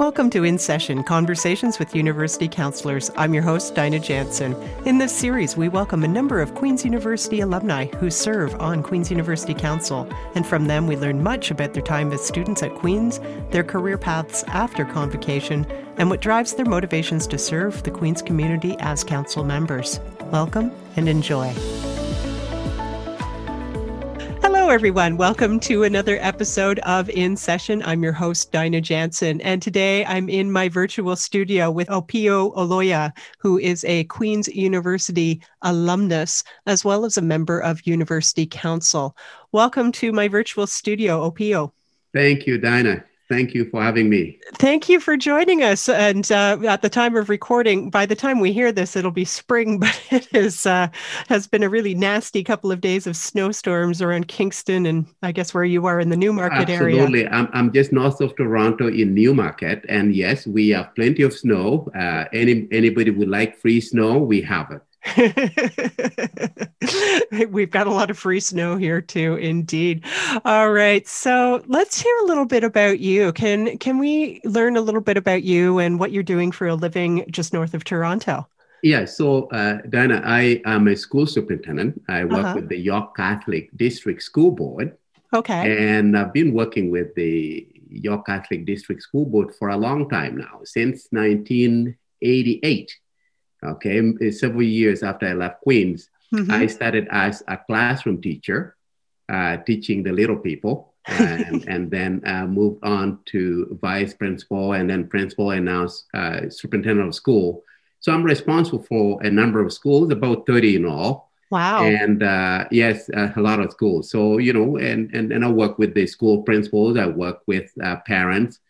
Welcome to In Session Conversations with University Counselors. I'm your host, Dinah Jansen. In this series, we welcome a number of Queen's University alumni who serve on Queen's University Council. And from them, we learn much about their time as students at Queen's, their career paths after convocation, and what drives their motivations to serve the Queen's community as council members. Welcome and enjoy. Hello, everyone. Welcome to another episode of In Session. I'm your host, Dinah Jansen, and today I'm in my virtual studio with Opio Oloya, who is a Queen's University alumnus, as well as a member of University Council. Welcome to my virtual studio, Opio. Thank you, Dinah. Thank you for having me. Thank you for joining us. And uh, at the time of recording, by the time we hear this, it'll be spring, but it is uh, has been a really nasty couple of days of snowstorms around Kingston and I guess where you are in the Newmarket Absolutely. area. Absolutely. I'm, I'm just north of Toronto in Newmarket. And yes, we have plenty of snow. Uh, any Anybody would like free snow, we have it. We've got a lot of free snow here too, indeed. All right, so let's hear a little bit about you. Can can we learn a little bit about you and what you're doing for a living just north of Toronto? Yeah, so uh, Diana, I am a school superintendent. I work uh-huh. with the York Catholic District School Board. Okay. And I've been working with the York Catholic District School Board for a long time now, since 1988 okay, several years after I left Queens, mm-hmm. I started as a classroom teacher, uh, teaching the little people, and, and then uh, moved on to vice principal and then principal and now uh, superintendent of school. So I'm responsible for a number of schools, about 30 in all. Wow. And uh, yes, uh, a lot of schools. So, you know, and, and, and I work with the school principals, I work with uh, parents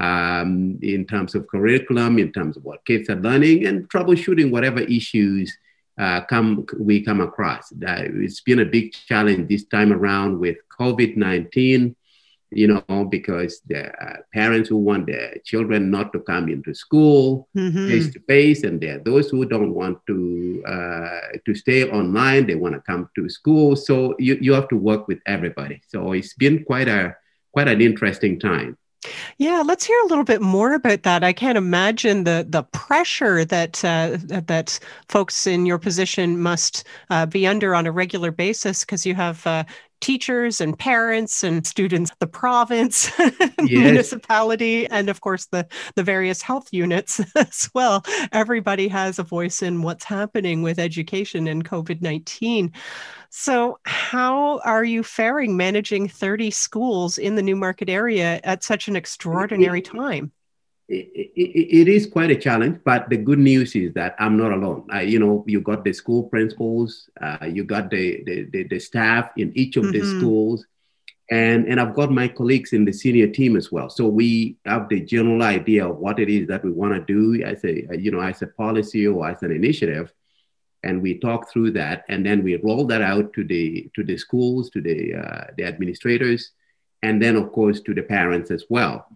um, in terms of curriculum, in terms of what kids are learning, and troubleshooting whatever issues uh, come we come across. Uh, it's been a big challenge this time around with COVID nineteen. You know, because the uh, parents who want their children not to come into school face to face, and there are those who don't want to uh, to stay online. They want to come to school. So you, you have to work with everybody. So it's been quite a quite an interesting time. Yeah, let's hear a little bit more about that. I can't imagine the the pressure that uh, that folks in your position must uh, be under on a regular basis because you have uh, teachers and parents and students, the province, yes. municipality, and of course the, the various health units as well. Everybody has a voice in what's happening with education and COVID 19. So, how are you faring managing 30 schools in the Newmarket area at such an extraordinary time? It, it, it is quite a challenge, but the good news is that I'm not alone. Uh, you know, you got the school principals, uh, you got the, the, the, the, staff in each of mm-hmm. the schools, and, and I've got my colleagues in the senior team as well. So we have the general idea of what it is that we want to do as a, you know, as a policy or as an initiative. And we talk through that, and then we roll that out to the to the schools, to the uh, the administrators, and then of course to the parents as well.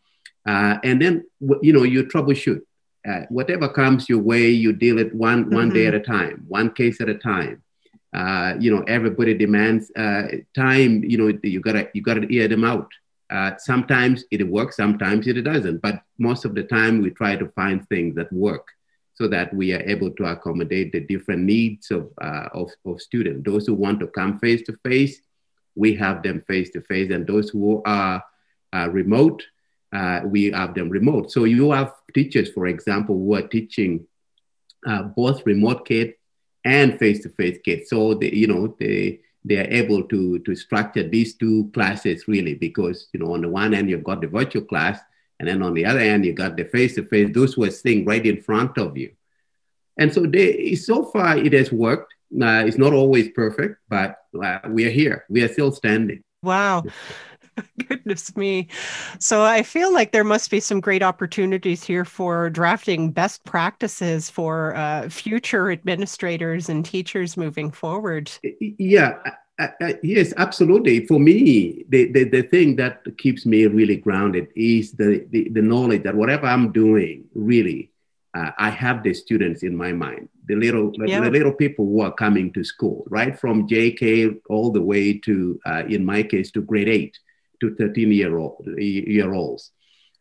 Uh, and then, you know, you troubleshoot. Uh, whatever comes your way, you deal it one, mm-hmm. one day at a time, one case at a time. Uh, you know, everybody demands uh, time. You know, you gotta you gotta hear them out. Uh, sometimes it works, sometimes it doesn't. But most of the time, we try to find things that work so that we are able to accommodate the different needs of, uh, of, of students. Those who want to come face to face, we have them face to face, and those who are remote, uh, we have them remote. So you have teachers, for example, who are teaching uh, both remote kids and face-to-face kids. So they, you know, they they are able to to structure these two classes really because you know on the one hand you've got the virtual class, and then on the other hand you got the face-to-face. Those were sitting right in front of you, and so they so far it has worked. Uh, it's not always perfect, but uh, we are here. We are still standing. Wow. Goodness me. So I feel like there must be some great opportunities here for drafting best practices for uh, future administrators and teachers moving forward. Yeah. Yes, absolutely. For me, the, the, the thing that keeps me really grounded is the, the, the knowledge that whatever I'm doing, really, uh, I have the students in my mind, the little yeah. the little people who are coming to school, right from JK all the way to, uh, in my case, to grade eight to 13 year, old, year olds.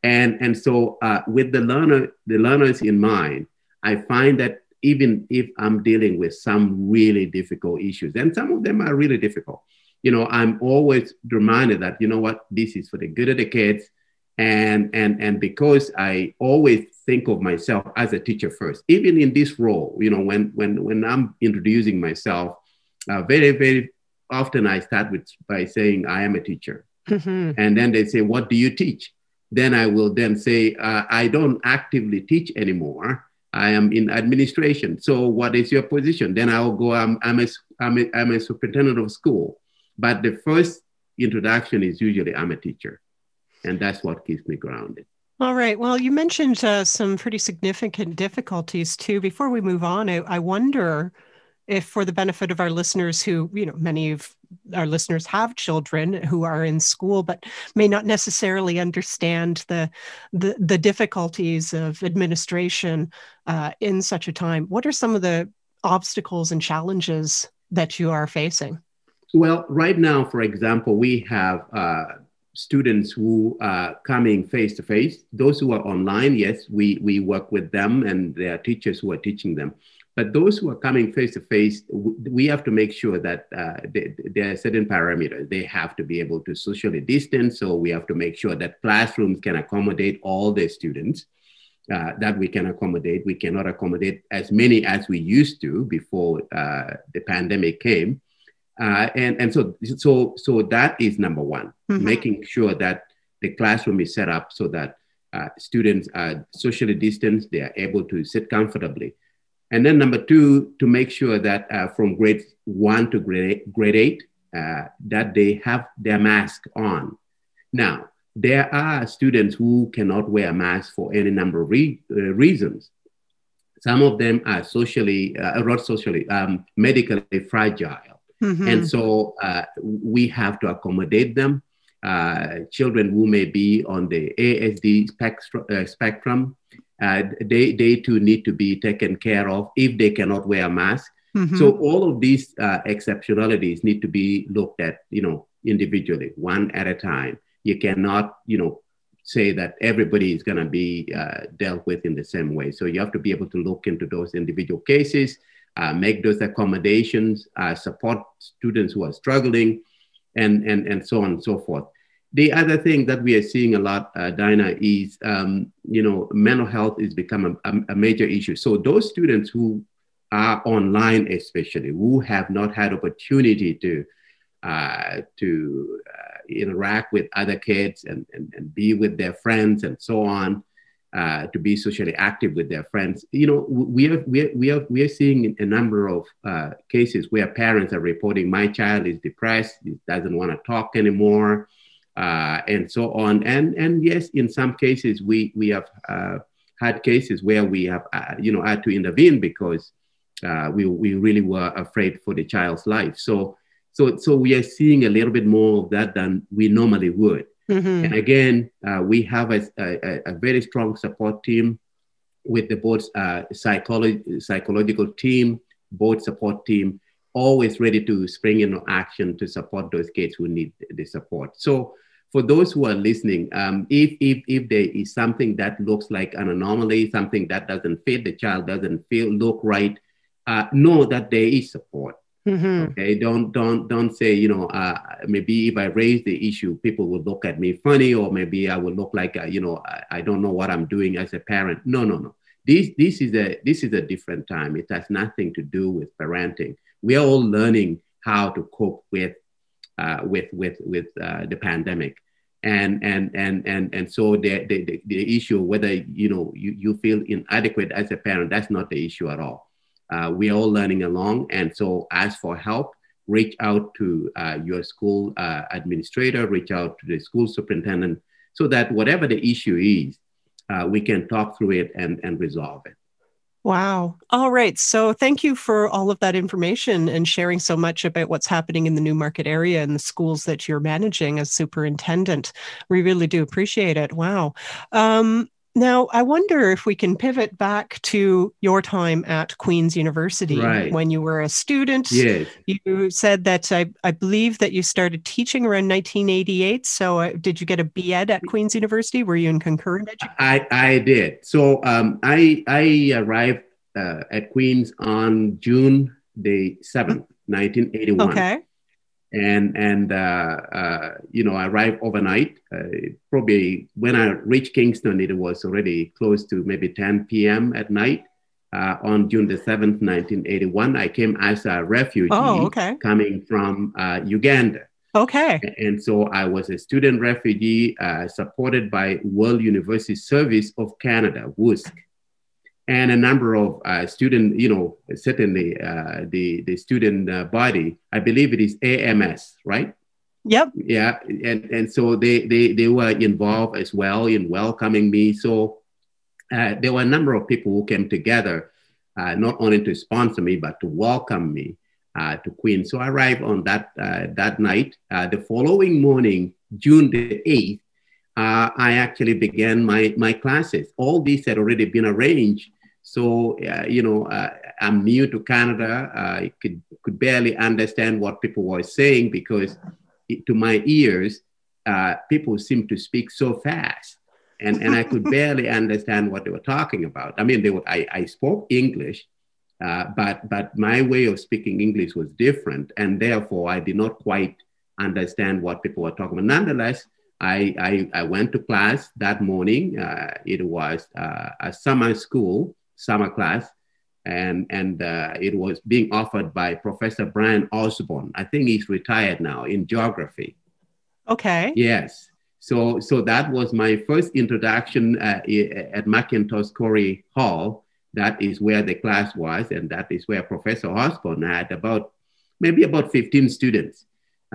And, and so uh, with the learner, the learners in mind, I find that even if I'm dealing with some really difficult issues, and some of them are really difficult, you know, I'm always reminded that, you know what, this is for the good of the kids. And, and, and because I always think of myself as a teacher first, even in this role, you know, when, when, when I'm introducing myself, uh, very, very often I start with by saying, I am a teacher. Mm-hmm. And then they say, what do you teach? Then I will then say, uh, I don't actively teach anymore. I am in administration. So what is your position? Then I'll go, I'm, I'm, a, I'm, a, I'm a superintendent of school. But the first introduction is usually I'm a teacher. And that's what keeps me grounded. All right. Well, you mentioned uh, some pretty significant difficulties too. Before we move on, I, I wonder if for the benefit of our listeners who you know many of our listeners have children who are in school but may not necessarily understand the the, the difficulties of administration uh, in such a time what are some of the obstacles and challenges that you are facing? Well right now for example we have uh, students who are coming face to face those who are online yes we we work with them and their teachers who are teaching them but those who are coming face to face, we have to make sure that uh, they, there are certain parameters. They have to be able to socially distance. So we have to make sure that classrooms can accommodate all the students uh, that we can accommodate. We cannot accommodate as many as we used to before uh, the pandemic came. Uh, and and so, so, so that is number one, mm-hmm. making sure that the classroom is set up so that uh, students are socially distanced, they are able to sit comfortably. And then number two, to make sure that uh, from grade one to grade, grade eight, uh, that they have their mask on. Now, there are students who cannot wear a mask for any number of re- uh, reasons. Some of them are socially, uh, not socially, um, medically fragile. Mm-hmm. And so uh, we have to accommodate them. Uh, children who may be on the ASD spectrum, spectrum uh, they, they too need to be taken care of if they cannot wear a mask. Mm-hmm. So all of these uh, exceptionalities need to be looked at, you know, individually, one at a time. You cannot, you know, say that everybody is going to be uh, dealt with in the same way. So you have to be able to look into those individual cases, uh, make those accommodations, uh, support students who are struggling, and and and so on and so forth the other thing that we are seeing a lot, uh, Dinah, is um, you know mental health is becoming a, a, major issue. So those students who are online, especially who have not had opportunity to uh, to uh, interact with other kids and, and, and be with their friends and so on, uh, to be socially active with their friends. You know, we are we are we are, we are seeing a number of uh, cases where parents are reporting, "My child is depressed, doesn't want to talk anymore." Uh, and so on. And and yes, in some cases we we have uh, had cases where we have uh, you know had to intervene because uh, we we really were afraid for the child's life. So so so we are seeing a little bit more of that than we normally would. Mm-hmm. And again, uh, we have a, a, a, very strong support team with the board's uh, psychology, psychological team, board support team, always ready to spring into action to support those kids who need the support. So for those who are listening, um, if, if, if there is something that looks like an anomaly, something that doesn't fit, the child doesn't feel, look right, uh, know that there is support. Mm-hmm. Okay, don't don't don't say you know uh, maybe if I raise the issue, people will look at me funny, or maybe I will look like uh, you know I, I, don't know what I'm doing as a parent. No, no, no. This this is a this is a different time. It has nothing to do with parenting. We are all learning how to cope with uh, with with with uh, the pandemic and and and and and so the, the the issue whether you know you, you feel inadequate as a parent that's not the issue at all. Uh, we are all learning along and so ask for help. Reach out to uh, your school uh, administrator reach out to the school superintendent so that whatever the issue is uh, we can talk through it and and resolve it Wow. All right. So thank you for all of that information and sharing so much about what's happening in the Newmarket area and the schools that you're managing as superintendent. We really do appreciate it. Wow. Um, Now, I wonder if we can pivot back to your time at Queen's University Right. when you were a student. Yes. You said that I, I believe that you started teaching around 1988. So, uh, did you get a BEd at Queen's University? Were you in concurrent education? I, I did. So um, I, I arrived uh, at Queen's on June the 7th, 1981. Okay. And and uh, uh, you know I arrived overnight. Uh, probably when I reached Kingston, it was already close to maybe 10 p.m. at night. Uh, on June the 7th, 1981, I came as a refugee Oh, okay. coming from uh, Uganda. Okay. And so I was a student refugee uh, supported by World University Service of Canada, WUSC, and a number of uh, student, you know, certainly uh, the, the student uh, body, I believe it is AMS, right? Yep. Yeah. And, and so they, they, they were involved as well in welcoming me. So uh, there were a number of people who came together, uh, not only to sponsor me, but to welcome me uh, to Queen. So I arrived on that uh, that night. Uh, the following morning, June the eighth, uh, I actually began my my classes. All these had already been arranged. So uh, you know, uh, I'm new to Canada. I could could barely understand what people were saying because, it, to my ears, uh, people seemed to speak so fast. And, and I could barely understand what they were talking about. I mean, they were, I, I spoke English, uh, but but my way of speaking English was different, and therefore I did not quite understand what people were talking about. Nonetheless, I I, I went to class that morning. Uh, it was uh, a summer school, summer class, and and uh, it was being offered by Professor Brian Osborne. I think he's retired now in geography. Okay. Yes. So, so that was my first introduction uh, at Mackintosh Corry Hall. That is where the class was, and that is where Professor Osborne had about maybe about 15 students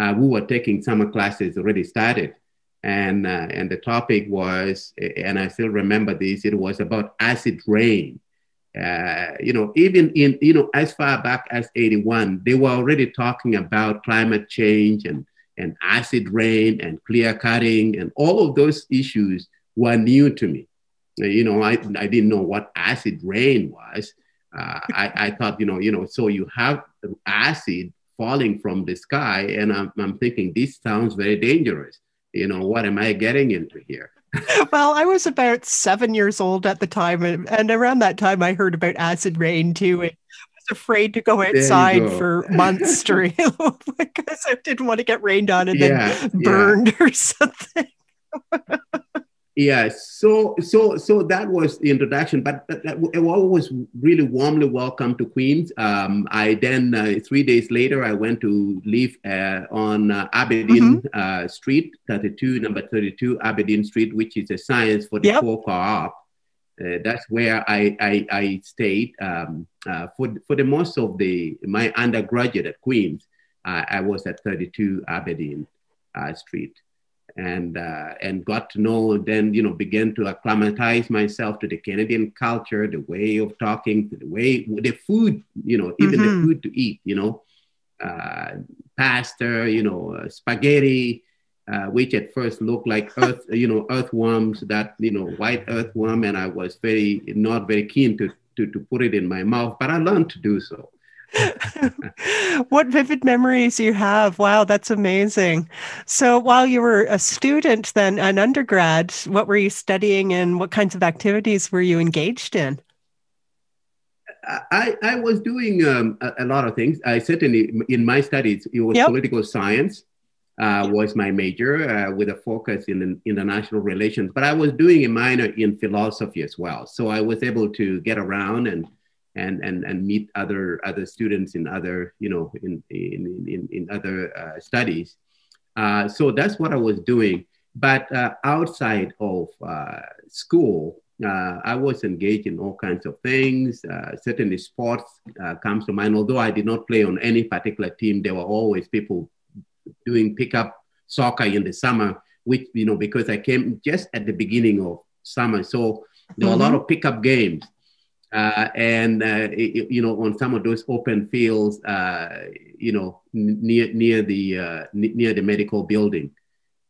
uh, who were taking summer classes already started. And, uh, and the topic was, and I still remember this, it was about acid rain. Uh, you know, even in, you know, as far back as 81, they were already talking about climate change and and acid rain and clear cutting and all of those issues were new to me. Uh, You know, I, I didn't know what acid rain was. Uh, I, I thought, you know, you know, so you have acid falling from the sky, and I'm, I'm thinking this sounds very dangerous. You know, what am I getting into here? Well, I was about seven years old at the time, and, and around that time, I heard about acid rain too. And I was afraid to go outside go. for months during because I didn't want to get rained on and Yeah, then yeah. burned or something. Yeah, so so so that was the introduction, but I was really warmly welcomed to Queens. Um, I then uh, three days later I went to live uh, on uh, Aberdeen uh, Street, 32, number 32 Aberdeen Street, which is a science for the Yep. poor co-op. Uh, that's where I I, I stayed um, uh, for for the most of the my undergraduate at Queens. Uh, I was at 32 Aberdeen uh, Street and uh, and got to know then you know began to acclimatize myself to the Canadian culture, the way of talking, the way the food, you know, even Mhm. the food to eat, you know, uh, pasta, you know, uh, spaghetti, uh, which at first looked like earth, you know, earthworms, that you know, white earthworm, and I was very not very keen to to to put it in my mouth, but I learned to do so. what vivid memories you have. Wow, that's amazing. So, while you were a student, then an undergrad, what were you studying and what kinds of activities were you engaged in? I, I was doing um, a, a lot of things. I certainly, in my studies, it was Yep. political science uh, was my major uh, with a focus in international relations. But I was doing a minor in philosophy as well, so I was able to get around and and and, and meet other other students in other you know in in in, in other uh, studies. Uh, so that's what I was doing. But uh, outside of uh, school, uh, I was engaged in all kinds of things. Uh, certainly, sports uh, comes to mind. Although I did not play on any particular team, there were always people doing pickup soccer in the summer. Which you know, because I came just at the beginning of summer, so there were a lot of pickup games. Uh, and uh, it- you know, on some of those open fields, uh, you know, n- near near the uh, near the medical building,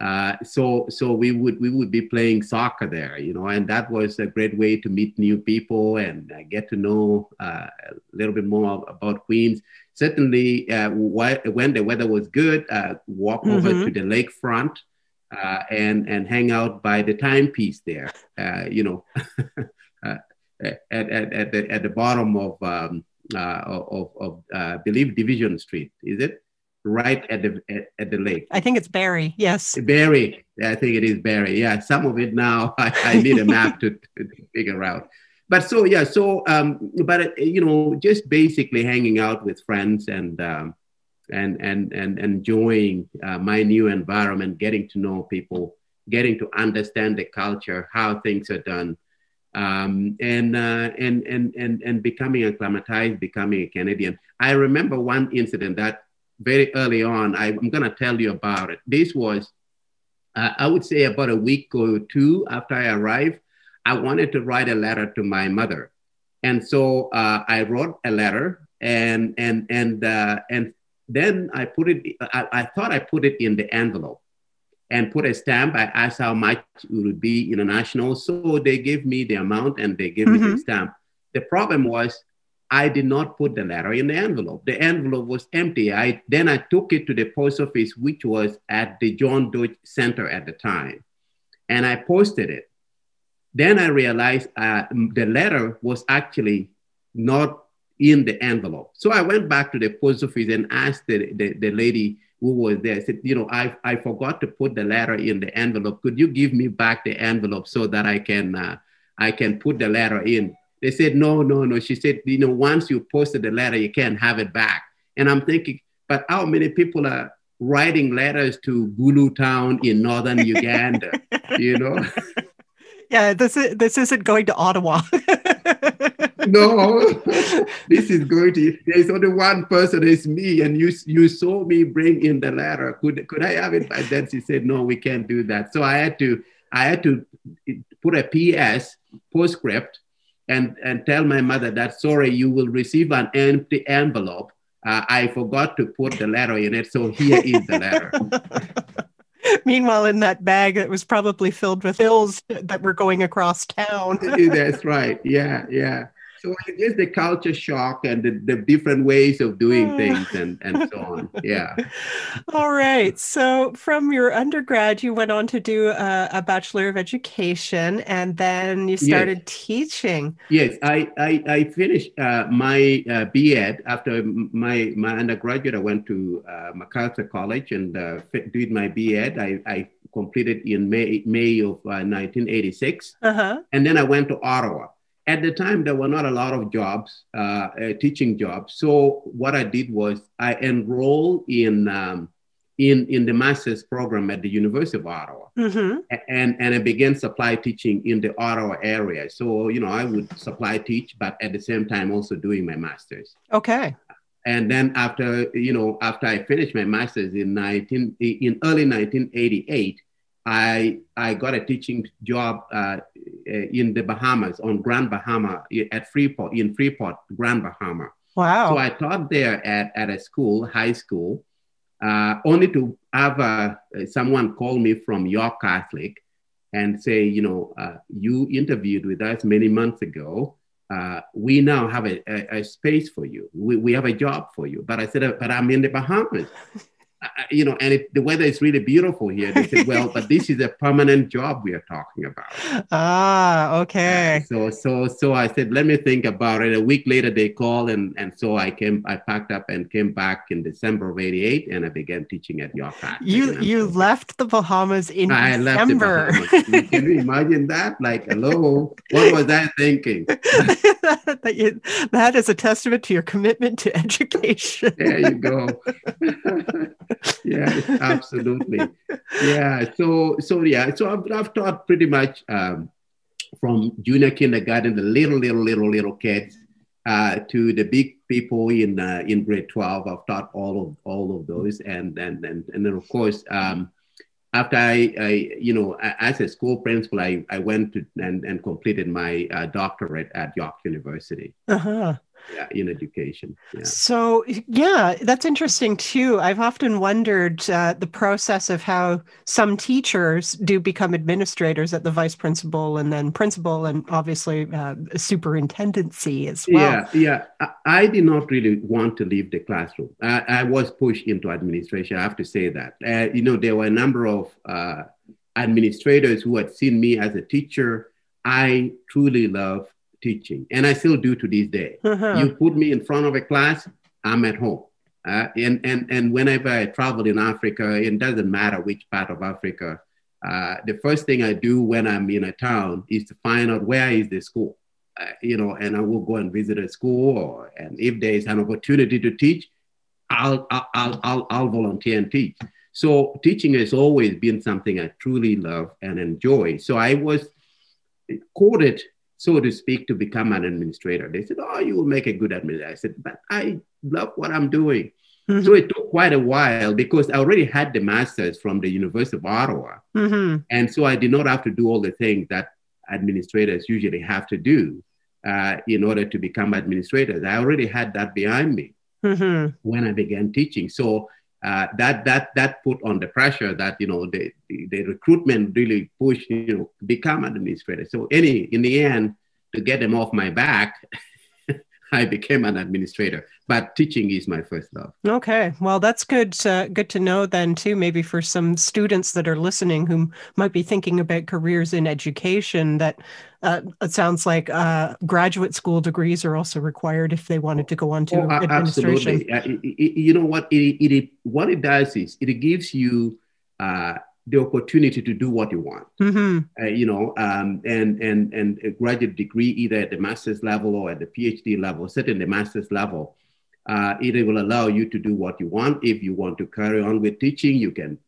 Uh, so so we would we would be playing soccer there, you know, and that was a great way to meet new people and uh, get to know uh, a little bit more about Queens. Certainly, uh, wh- when the weather was good, uh, walk mm-hmm. over to the lakefront uh, and and hang out by the timepiece there, you know, at, at, at, the, at the bottom of um, uh, of, of I believe Division Street, is it? right at the at, at, the lake. I think it's Barrie. Yes. Barrie. I think it is Barrie. Yeah. Some of it now I, I need a map to, to, figure out. But so yeah. So um, but uh, you know, just basically hanging out with friends and um, and and and enjoying uh, my new environment, getting to know people, getting to understand the culture, how things are done. Um, and, uh, and, and, and, and becoming acclimatized, becoming a Canadian. I remember one incident that very early on. I, am going to tell you about it. This was, uh, I would say, about a week or two after I arrived. I wanted to write a letter to my mother, and so uh, I wrote a letter, and and and uh, and then I put it. I, I, thought I put it in the envelope, and put a stamp. I asked how much it would be international, so they gave me the amount and they gave mm-hmm. me the mm-hmm. stamp. The problem was I did not put the letter in the envelope. The envelope was empty. I then I took it to the post office, which was at the John Deutsch Center at the time, and I posted it. Then I realized uh, the letter was actually not in the envelope. So I went back to the post office and asked the, the, the lady who was there, I said, you know, I, I forgot to put the letter in the envelope. Could you give me back the envelope so that I can uh, I can put the letter in? They said, no, no, no. She said, you know, once you posted the letter, you can't have it back. And I'm thinking, but how many people are writing letters to Gulu Town in northern Uganda? you know? Yeah, this is this isn't going to Ottawa. no, this is going to. There's only one person. It's me, and you you saw me bring in the letter. Could could I have it? But then she said, no, we can't do that. So I had to I had to put a PS postscript and, and tell my mother that, sorry, you will receive an empty envelope. Uh, I forgot to put the letter in it. So here is the letter. Meanwhile, in that bag, it was probably filled with bills that were going across town. That's right. Yeah, yeah. So it's the culture shock and the, the different ways of doing things and, and so on. Yeah. All right. So from your undergrad, you went on to do a, a Bachelor of Education and then you started yes. teaching. Yes, I, I, I finished uh, my uh, BEd after my, my undergraduate. I went to uh, McArthur College and uh, did my BEd. I, I completed in May, May of 1986. Uh, uh-huh. And then I went to Ottawa at the time there were not a lot of jobs uh, uh, teaching jobs. So what i did was i enrolled in um, in in the master's program at the university of ottawa. Mm-hmm. and and i began supply teaching in the ottawa area. So you know i would supply teach but at the same time also doing my master's. Okay. And then after you know after i finished my master's in 19 in early 1988 I I got a teaching job uh, in the Bahamas on Grand Bahama at Freeport in Freeport, Grand Bahama. Wow! So I taught there at, at a school, high school, uh, only to have uh, someone call me from York Catholic and say, you know, uh, you interviewed with us many months ago. Uh, we now have a, a, a, space for you. We, we have a job for you. But I said, but I'm in the Bahamas. you know, and it, the weather is really beautiful here. They said, well, but this is a permanent job we are talking about. Ah, okay. So, so, so I said, let me think about it. A week later, they called, and and so I came, I packed up and came back in December of '88, and I began teaching at York. You you left the Bahamas in I December. Bahamas. Can you imagine that? Like, hello, what was I thinking? that is a testament to your commitment to education. there you go yeah, absolutely. Yeah. So so yeah. So I've, I've taught pretty much um, from junior kindergarten, the little little little little kids, uh, to the big people in uh, in grade twelve. I've taught all of all of those, and and and and then of course. Um, after I, I, you know, as a school principal, I, I went to and, and completed my uh, doctorate at York University. Uh-huh. Yeah, in education. Yeah. So, yeah, that's interesting too. I've often wondered uh, the process of how some teachers do become administrators at the vice principal and then principal, and obviously uh, superintendency as well. Yeah, yeah. I, I, did not really want to leave the classroom. I, I, was pushed into administration. I have to say that. Uh, you know, there were a number of uh, administrators who had seen me as a teacher. I truly love teaching, and I still do to this day. Uh-huh. You put me in front of a class, I'm at home. Uh, and, and, and whenever I travel in Africa, it doesn't matter which part of Africa, uh, the first thing I do when I'm in a town is to find out where is the school, uh, you know, and I will go and visit a school, or, and if there is an opportunity to teach, I'll, I'll, I'll, I'll volunteer and teach. So teaching has always been something I truly love and enjoy. So I was courted so to speak, to become an administrator. They said, Oh, you will make a good administrator. I said, But I love what I'm doing. Mm-hmm. So it took quite a while because I already had the master's from the University of Ottawa. Mm-hmm. And so I did not have to do all the things that administrators usually have to do uh, in order to become administrators. I already had that behind me mm-hmm. when I began teaching. So uh, that that that put on the pressure that you know the, the, the recruitment really pushed you know become administrator. So any in the end to get them off my back, I became an administrator but teaching is my first love. Okay, well, that's good. To, good to know then too. Maybe for some students that are listening who might be thinking about careers in education, that uh, it sounds like uh, graduate school degrees are also required if they wanted to go on to oh, administration. Absolutely. Uh, it, it, you know what it, it, what it does is it gives you uh, the opportunity to do what you want. Mm-hmm. Uh, you know, um, and and and a graduate degree either at the master's level or at the PhD level, certainly the master's level uh, it will allow you to do what you want. If you want to carry on with teaching, you can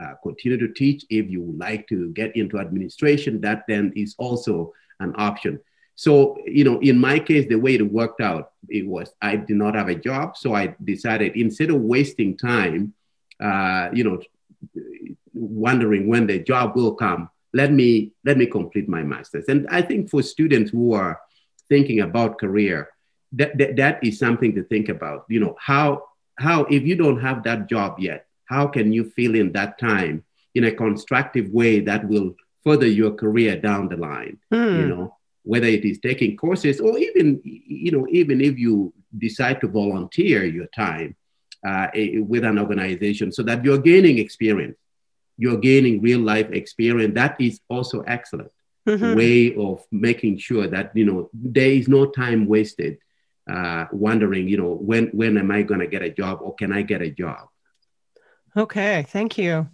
uh, continue to teach. If you would like to get into administration, that then is also an option. So, you know, in my case, the way it worked out, it was I did not have a job. So I decided instead of wasting time, uh, you know, wondering when the job will come, let me let me complete my master's. And I think for students who are thinking about career, that, that, that is something to think about. You know, how, how, if you don't have that job yet, how can you fill in that time in a constructive way that will further your career down the line? Mm. You know, whether it is taking courses or even, you know, even if you decide to volunteer your time uh, with an organization so that you're gaining experience, you're gaining real life experience. That is also excellent. Mm-hmm. way of making sure that you know there is no time wasted uh, wondering, you know, when when am I going to get a job or can I get a job? Okay, thank you.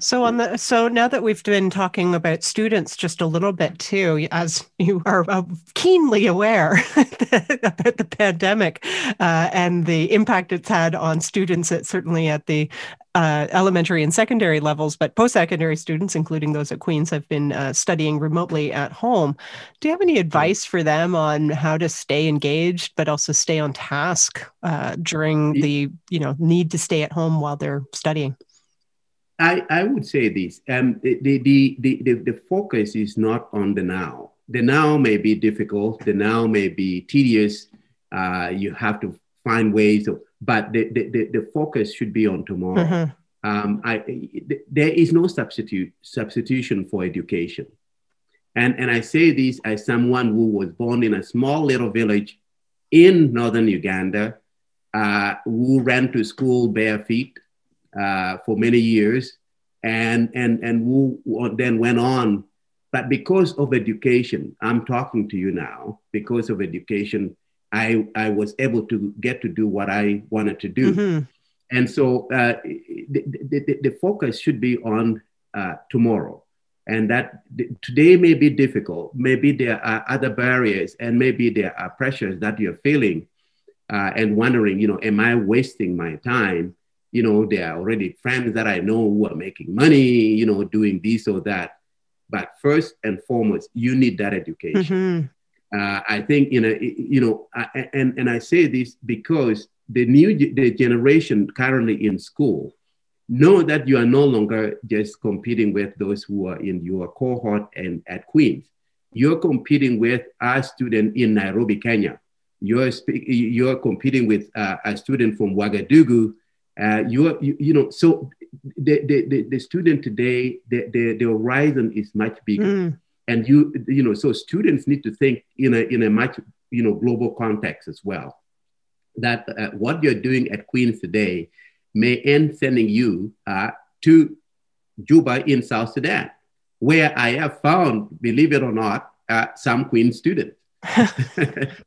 So on the so now that we've been talking about students just a little bit too, as you are uh, keenly aware about the pandemic uh, and the impact it's had on students, at, certainly at the uh, elementary and secondary levels, but post-secondary students, including those at Queens, have been uh, studying remotely at home. Do you have any advice for them on how to stay engaged, but also stay on task uh, during the you know need to stay at home while they're studying? I, I would say this um, the, the, the, the, the focus is not on the now. The now may be difficult, the now may be tedious. Uh, you have to find ways of, but the, the, the, the focus should be on tomorrow. Mm-hmm. Um, I, there is no substitute substitution for education. And, and I say this as someone who was born in a small little village in northern Uganda, uh, who ran to school bare feet, uh, for many years, and and and who then went on. But because of education, I'm talking to you now. Because of education, I I was able to get to do what I wanted to do. Mm-hmm. And so uh, the, the, the, focus should be on uh, tomorrow. And that today may be difficult. Maybe there are other barriers, and maybe there are pressures that you're feeling uh, and wondering, you know, am I wasting my time? you know, there are already friends that I know who are making money, you know, doing this or that. But first and foremost, you need that education. Mm-hmm. Uh, I think, you know, you know, I, and, and I say this because the new the generation currently in school know that you are no longer just competing with those who are in your cohort and at Queens. You're competing with our student in Nairobi, Kenya, you're you're competing with uh, a student from Ouagadougou. Uh, you're you, you, know so the, the, the, student today the, the, the horizon is much bigger mm. And you you know so students need to think in a in a much you know global context as well. That uh, what you're doing at queens today may end sending you uh, to juba in south sudan where i have found believe it or not uh, some queen students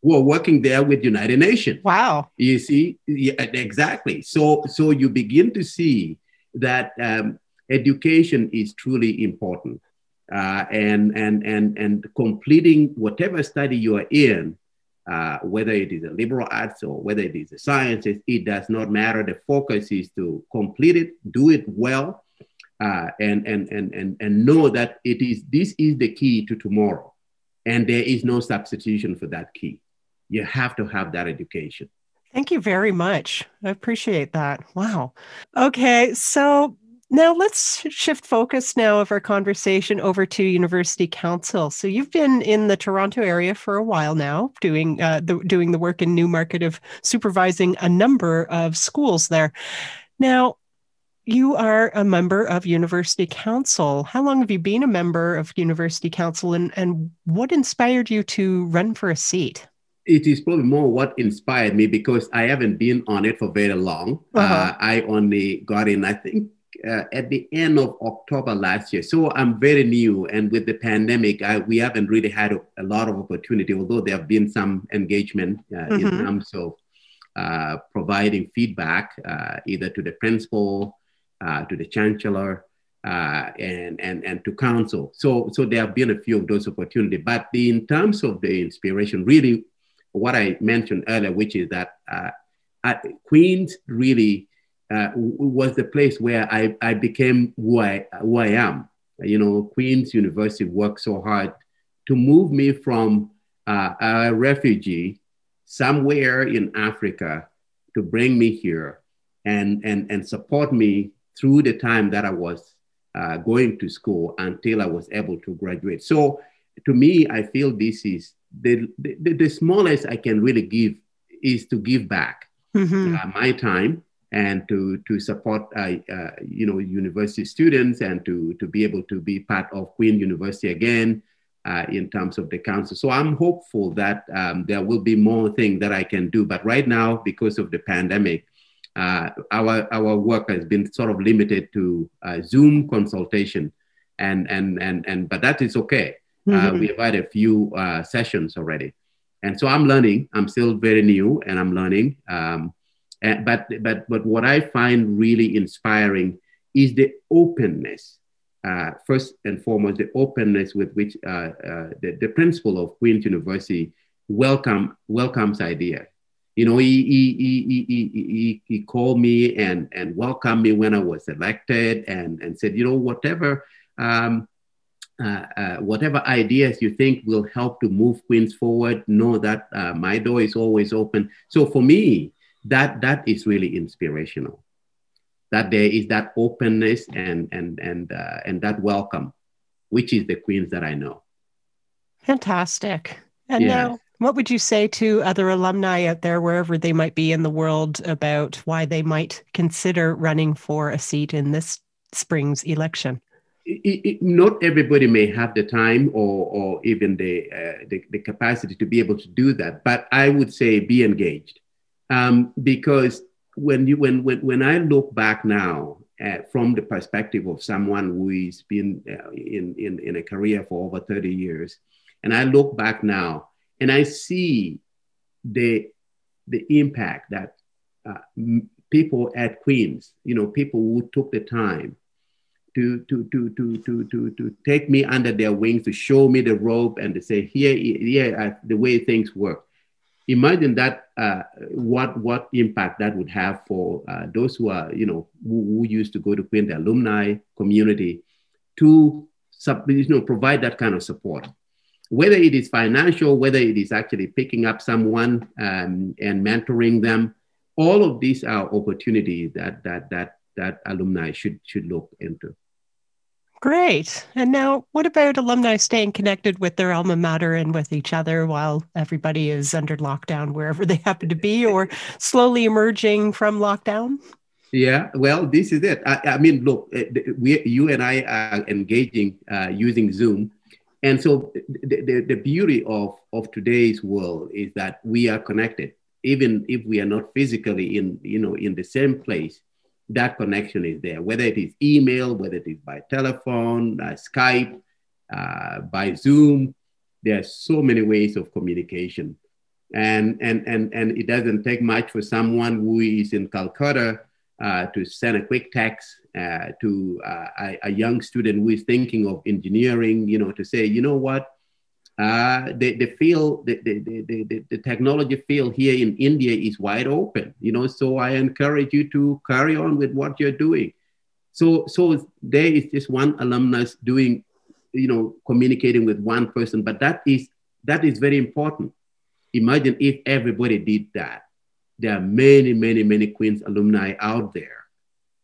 who are working there with united nations. Wow. You see? Yeah, exactly. So so you begin to see that um, education is truly important. Uh, and, and, and, and completing whatever study you are in, uh, whether it is a liberal arts or whether it is a sciences, it does not matter. The focus is to complete it, do it well, uh, and, and, and, and, and know that it is, this is the key to tomorrow. And there is no substitution for that key. You have to have that education. Thank you very much. I appreciate that. Wow. Okay, so now let's shift focus now of our conversation over to University Council. So you've been in the Toronto area for a while now, doing uh, the, doing the work in Newmarket of supervising a number of schools there. Now, you are a member of University Council. How long have you been a member of University Council, and, and what inspired you to run for a seat? it is probably more what inspired me because I haven't been on it for very long. Uh-huh. Uh, I only got in, I think, uh, at the end of October last year. So I'm very new, and with the pandemic, I, we haven't really had a, a, lot of opportunity. Although there have been some engagement uh, mm-hmm. in terms of uh, providing feedback, uh, either to the principal, uh, to the chancellor. and, and, and to council. So, so there have been a few of those opportunities. But the, in terms of the inspiration, really what I mentioned earlier, which is that uh, Queens really uh, was the place where I, I became who I, who I am. You know, Queens University worked so hard to move me from uh, a refugee somewhere in Africa to bring me here and, and, and support me through the time that I was uh, going to school until I was able to graduate. So to me, I feel this is the, the, the smallest I can really give is to give back mm-hmm. uh, my time and to to support uh, uh, you know university students and to to be able to be part of Queen University again uh, in terms of the council. So I'm hopeful that um, there will be more things that I can do. But right now, because of the pandemic, uh, our our work has been sort of limited to uh, Zoom consultation, and and and and but that is okay uh, mm-hmm. we have had a few uh, sessions already. And so I'm learning. I'm still very new and I'm learning. Um, and, but, but, but what I find really inspiring is the openness. Uh, first and foremost, the openness with which uh, uh, the, the principal of Queen's University welcome, welcomes idea. You know, he, he, he, he, he, he called me and, and welcomed me when I was elected and, and said, you know, whatever um, uh, uh, whatever ideas you think will help to move Queens forward, know that uh, my door is always open. So for me, that that is really inspirational. That there is that openness and and and uh, and that welcome, which is the Queens that I know. Fantastic. And now, what would you say to other alumni out there, wherever they might be in the world, about why they might consider running for a seat in this spring's election? it, it, not everybody may have the time or, or even the, uh, the, the, capacity to be able to do that. But I would say be engaged um, because when, you, when, when, when I look back now uh, from the perspective of someone who has been uh, in, in, in a career for over 30 years, and I look back now and I see the, the impact that uh, people at Queens, you know, people who took the time to, to, to, to, to, to, to take me under their wings, to show me the rope and to say, here, here the way things work. Imagine that, uh, what, what impact that would have for uh, those who are, you know, who, who, used to go to Queen, the alumni community, to sub, you know, provide that kind of support. Whether it is financial, whether it is actually picking up someone um, and mentoring them, all of these are opportunities that, that, that, that alumni should, should look into. Great. And now, what about alumni staying connected with their alma mater and with each other while everybody is under lockdown wherever they happen to be or slowly emerging from lockdown? Yeah, well, this is it. I, I mean, look, eh, we, you and I are engaging uh, using Zoom. And so the, the, the beauty of, of today's world is that we are connected, even if we are not physically in, you know, in the same place that connection is there, whether it is email, whether it is by telephone, uh, Skype, uh, by Zoom. There are so many ways of communication. And, and, and, and it doesn't take much for someone who is in Calcutta uh, to send a quick text uh, to uh, a, a, young student who is thinking of engineering, you know, to say, you know what, uh, the, the field, the, the, the, the, technology field here in India is wide open, you know, so I encourage you to carry on with what you're doing. So, so there is just one alumnus doing, you know, communicating with one person, but that is, that is very important. Imagine if everybody did that. There are many, many, many Queen's alumni out there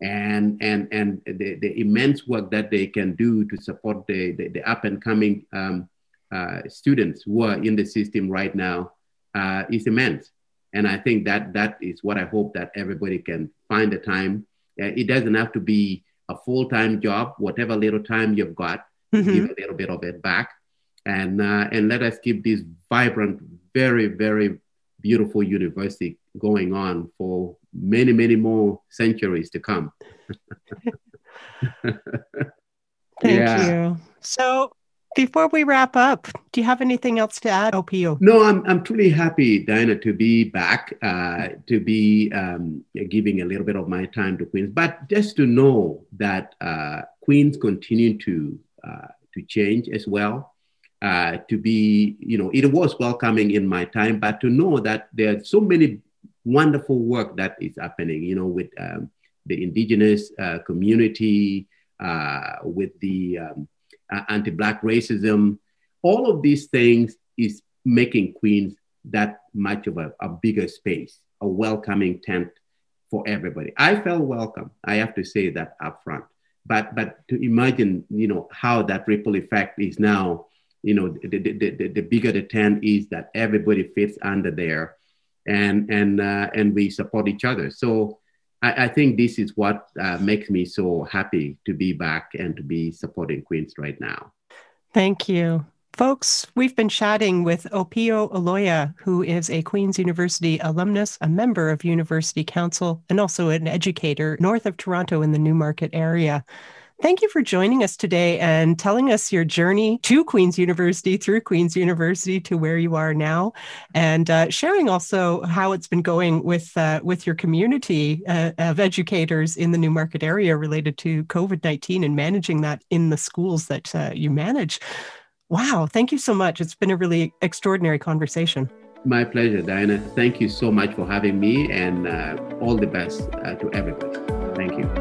and and and the, the immense work that they can do to support the, the, the up and coming um, students who are in the system right now uh, is immense. And I think that that is what I hope that everybody can find the time. Uh, it doesn't have to be a full time job. Whatever little time you've got, mm-hmm. give a little bit of it back, and uh, and let us keep this vibrant, very very beautiful university going on for many many more centuries to come. Thank yeah. you. So before we wrap up, do you have anything else to add, Opio? No, I'm, I'm truly happy, Diana, to be back, uh, to be um, giving a little bit of my time to Queens, but just to know that uh, Queens continue to, uh, to change as well. Uh, to be, you know, it was welcoming in my time, but to know that there's so many wonderful work that is happening, you know, with um, the indigenous uh, community, uh, with the um, uh, anti-black racism, all of these things is making Queens that much of a, a bigger space, a welcoming tent for everybody. I felt welcome. I have to say that up front. But but to imagine, you know, how that ripple effect is now, you know, the, the, the, the bigger the tent is that everybody fits under there and and uh, and we support each other. So I, I think this is what uh, makes me so happy to be back and to be supporting Queens right now. Thank you. Folks, we've been chatting with Opio Aloya, who is a Queen's University alumnus, a member of University Council, and also an educator north of Toronto in the Newmarket area. Thank you for joining us today and telling us your journey to Queen's University, through Queen's University to where you are now, and uh, sharing also how it's been going with uh, with your community uh, of educators in the Newmarket area related to COVID nineteen and managing that in the schools that uh, you manage. Wow, thank you so much. It's been a really extraordinary conversation. My pleasure, Diana. Thank you so much for having me, and uh, all the best uh, to everybody. Thank you.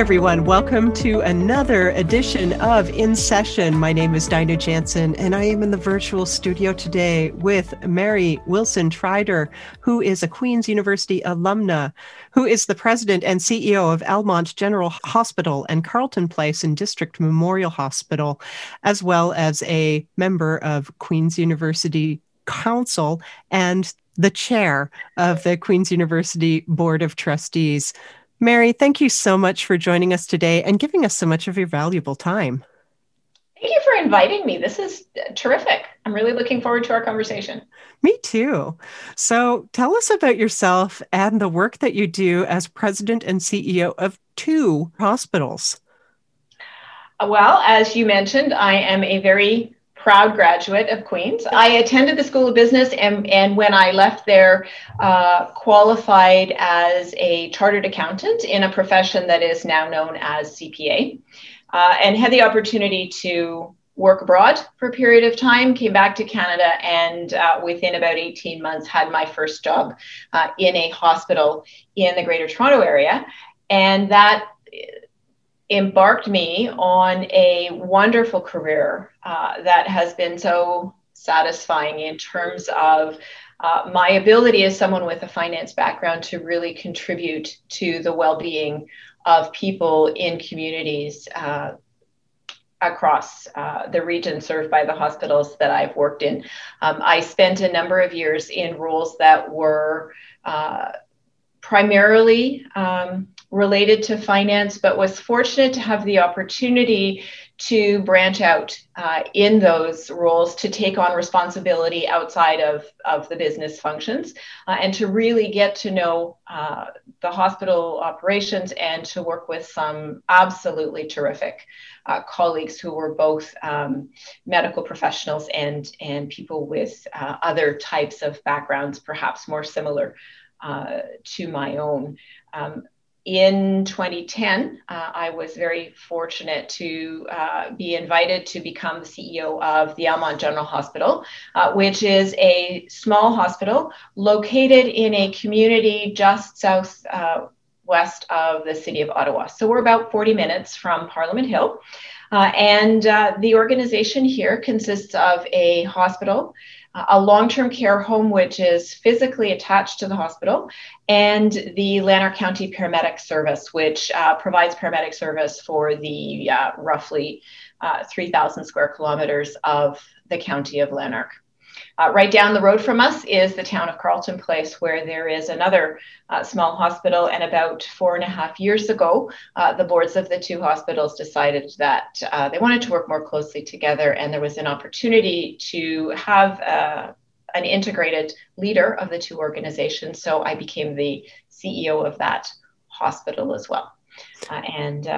Everyone. Welcome to another edition of In Session. My name is Dinah Jansen, and I am in the virtual studio today with Mary Wilson Trider, who is a Queen's University alumna, who is the president and CEO of Almonte General Hospital and Carleton Place and District Memorial Hospital, as well as a member of Queen's University Council and the chair of the Queen's University Board of Trustees. Mary, thank you so much for joining us today and giving us so much of your valuable time. Thank you for inviting me. This is terrific. I'm really looking forward to our conversation. Me too. So, tell us about yourself and the work that you do as president and CEO of two hospitals. Well, as you mentioned, I am a very proud graduate of Queen's. I attended the School of Business and, and when I left there, uh, qualified as a chartered accountant in a profession that is now known as CPA, uh, and had the opportunity to work abroad for a period of time, came back to Canada, and uh, within about 18 months had my first job uh, in a hospital in the Greater Toronto area and that embarked me on a wonderful career uh, that has been so satisfying in terms of uh, my ability as someone with a finance background to really contribute to the well-being of people in communities uh, across uh, the region served by the hospitals that I've worked in. Um, I spent a number of years in roles that were uh, primarily um, related to finance, but was fortunate to have the opportunity to branch out uh, in those roles to take on responsibility outside of, of the business functions uh, and to really get to know uh, the hospital operations and to work with some absolutely terrific uh, colleagues who were both um, medical professionals and, and people with uh, other types of backgrounds, perhaps more similar uh, to my own. Um, in 2010, uh, I was very fortunate to uh, be invited to become the CEO of the Almonte General Hospital, uh, which is a small hospital located in a community just south uh, west of the city of Ottawa. So we're about 40 minutes from Parliament Hill. Uh, and the organization here consists of a hospital, a long term care home, which is physically attached to the hospital, and the Lanark County Paramedic Service, which uh, provides paramedic service for the uh, roughly uh, 3,000 square kilometers of the county of Lanark. Uh, right down the road from us is the town of Carleton Place, where there is another uh, small hospital. And about four and a half years ago, uh, the boards of the two hospitals decided that uh, they wanted to work more closely together, and there was an opportunity to have uh, an integrated leader of the two organizations. So I became the CEO of that hospital as well. Uh, and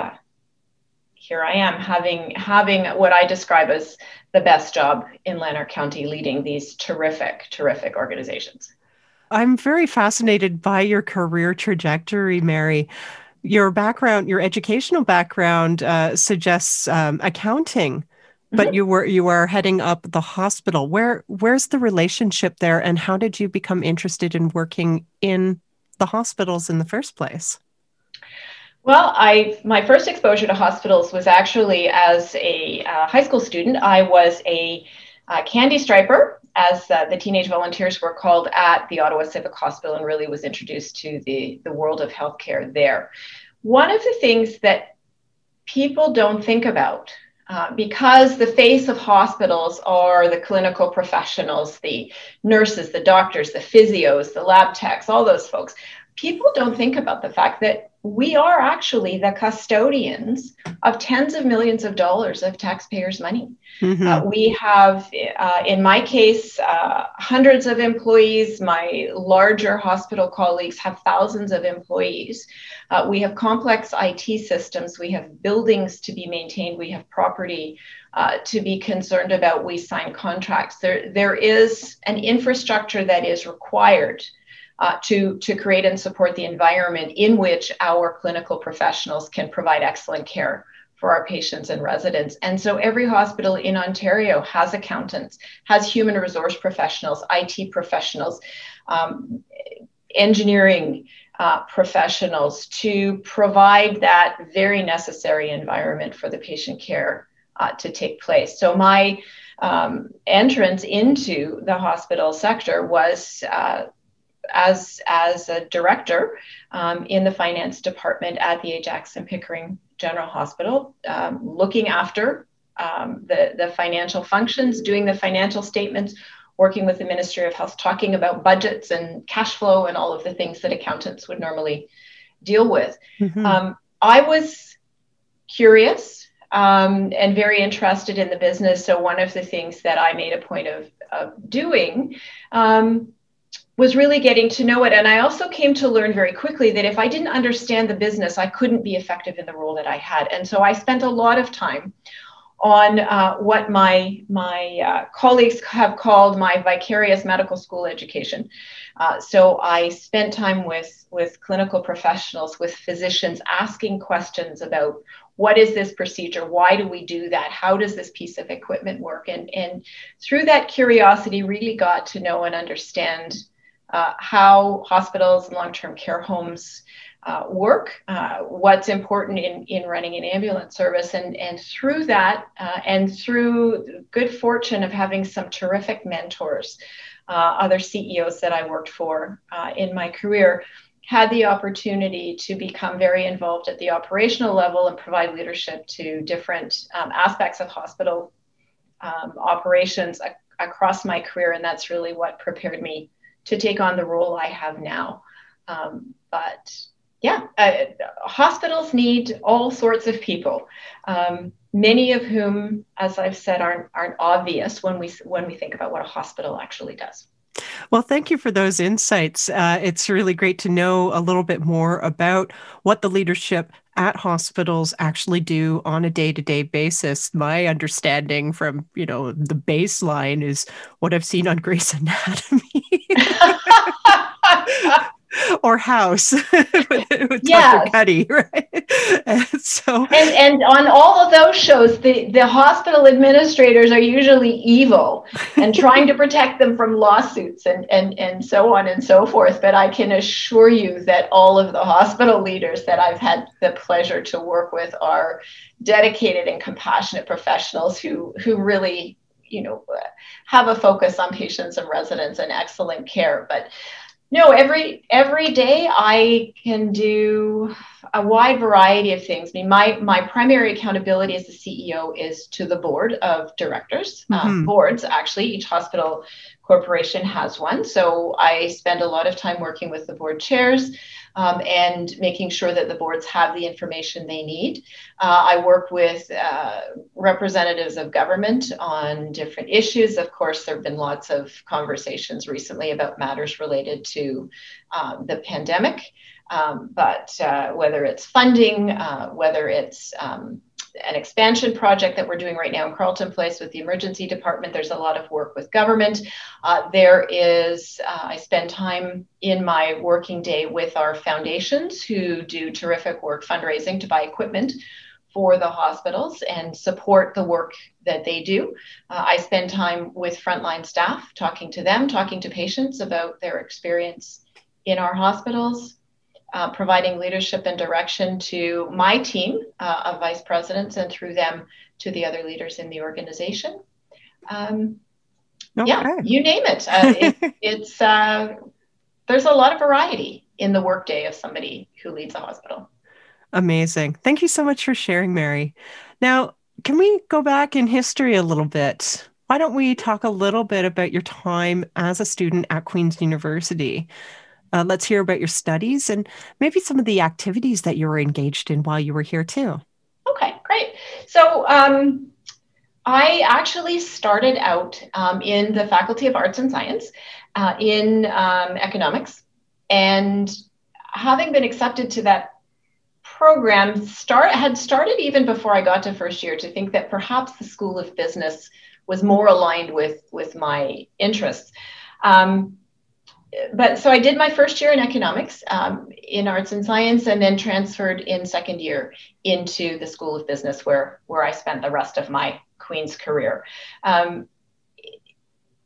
here I am having having what I describe as the best job in Lanark County leading these terrific, terrific organizations. I'm very fascinated by your career trajectory, Mary. Your background, your educational background, uh, suggests um, accounting, but mm-hmm. you were you are heading up the hospital. Where where's the relationship there, and how did you become interested in working in the hospitals in the first place? Well, I my first exposure to hospitals was actually as a uh, high school student. I was a uh, candy striper, as uh, the teenage volunteers were called at the Ottawa Civic Hospital, and really was introduced to the the world of healthcare there. One of the things that people don't think about uh, because the face of hospitals are the clinical professionals, the nurses, the doctors, the physios, the lab techs, all those folks. People don't think about the fact that we are actually the custodians of tens of millions of dollars of taxpayers' money. Mm-hmm. Uh, we have, uh, in my case, uh, hundreds of employees. My larger hospital colleagues have thousands of employees. Uh, we have complex IT systems. We have buildings to be maintained. We have property uh, to be concerned about. We sign contracts. There, there is an infrastructure that is required uh, to, to create and support the environment in which our clinical professionals can provide excellent care for our patients and residents. And so every hospital in Ontario has accountants, has human resource professionals, IT professionals, um, engineering uh, professionals to provide that very necessary environment for the patient care uh, to take place. So my um, entrance into the hospital sector was uh, as as a director um, in the finance department at the Ajax and Pickering General Hospital, um, looking after um, the the financial functions, doing the financial statements, working with the Ministry of Health, talking about budgets and cash flow and all of the things that accountants would normally deal with. Mm-hmm. Um, I was curious um, and very interested in the business. So one of the things that I made a point of, of doing um, was really getting to know it. And I also came to learn very quickly that if I didn't understand the business, I couldn't be effective in the role that I had. And so I spent a lot of time on uh, what my my uh, colleagues have called my vicarious medical school education. Uh, so I spent time with with clinical professionals, with physicians, asking questions about what is this procedure, why do we do that, how does this piece of equipment work, and and through that curiosity, really got to know and understand uh, how hospitals and long term care homes uh, work, uh, what's important in, in running an ambulance service. And, and through that, uh, and through the good fortune of having some terrific mentors, uh, other CEOs that I worked for uh, in my career, had the opportunity to become very involved at the operational level and provide leadership to different um, aspects of hospital um, operations ac- across my career. And that's really what prepared me to take on the role I have now. Um, but yeah, uh, hospitals need all sorts of people, um, many of whom, as I've said, aren't aren't obvious when we when we think about what a hospital actually does. Well, thank you for those insights. Uh, it's really great to know a little bit more about what the leadership at hospitals actually do on a day-to-day basis. My understanding from, you know, the baseline is what I've seen on Grey's Anatomy. or house with, with yes. Dr. Cuddy, right? And so and, and on all of those shows, the, the hospital administrators are usually evil and trying to protect them from lawsuits and, and, and so on and so forth. But I can assure you that all of the hospital leaders that I've had the pleasure to work with are dedicated and compassionate professionals who who really you know have a focus on patients and residents and excellent care but no, every every day I can do a wide variety of things. I mean, my my primary accountability as the CEO is to the board of directors. Uh, mm-hmm. Uh, boards, actually, each hospital corporation has one. So I spend a lot of time working with the board chairs um, and making sure that the boards have the information they need. Uh, I work with uh, representatives of government on different issues. Of course, there have been lots of conversations recently about matters related to um, the pandemic. Um, but uh, whether it's funding, uh, whether it's um, an expansion project that we're doing right now in Carleton Place with the emergency department. There's a lot of work with government. Uh, there is, uh, I spend time in my working day with our foundations who do terrific work fundraising to buy equipment for the hospitals and support the work that they do. Uh, I spend time with frontline staff, talking to them, talking to patients about their experience in our hospitals uh, providing leadership and direction to my team uh, of vice presidents and through them to the other leaders in the organization. Um, okay. Yeah, you name it. Uh, it it's uh, there's a lot of variety in the workday of somebody who leads a hospital. Amazing. Thank you so much for sharing, Mary. Now, can we go back in history a little bit? Why don't we talk a little bit about your time as a student at Queen's University? Uh, let's hear about your studies and maybe some of the activities that you were engaged in while you were here too. Okay, great. So um, I actually started out um, in the Faculty of Arts and Science uh, in um, economics, and having been accepted to that program, start had started even before I got to first year to think that perhaps the School of Business was more aligned with with my interests. Um, but so I did my first year in economics um, in arts and science, and then transferred in second year into the School of Business, where where I spent the rest of my Queen's career. Um,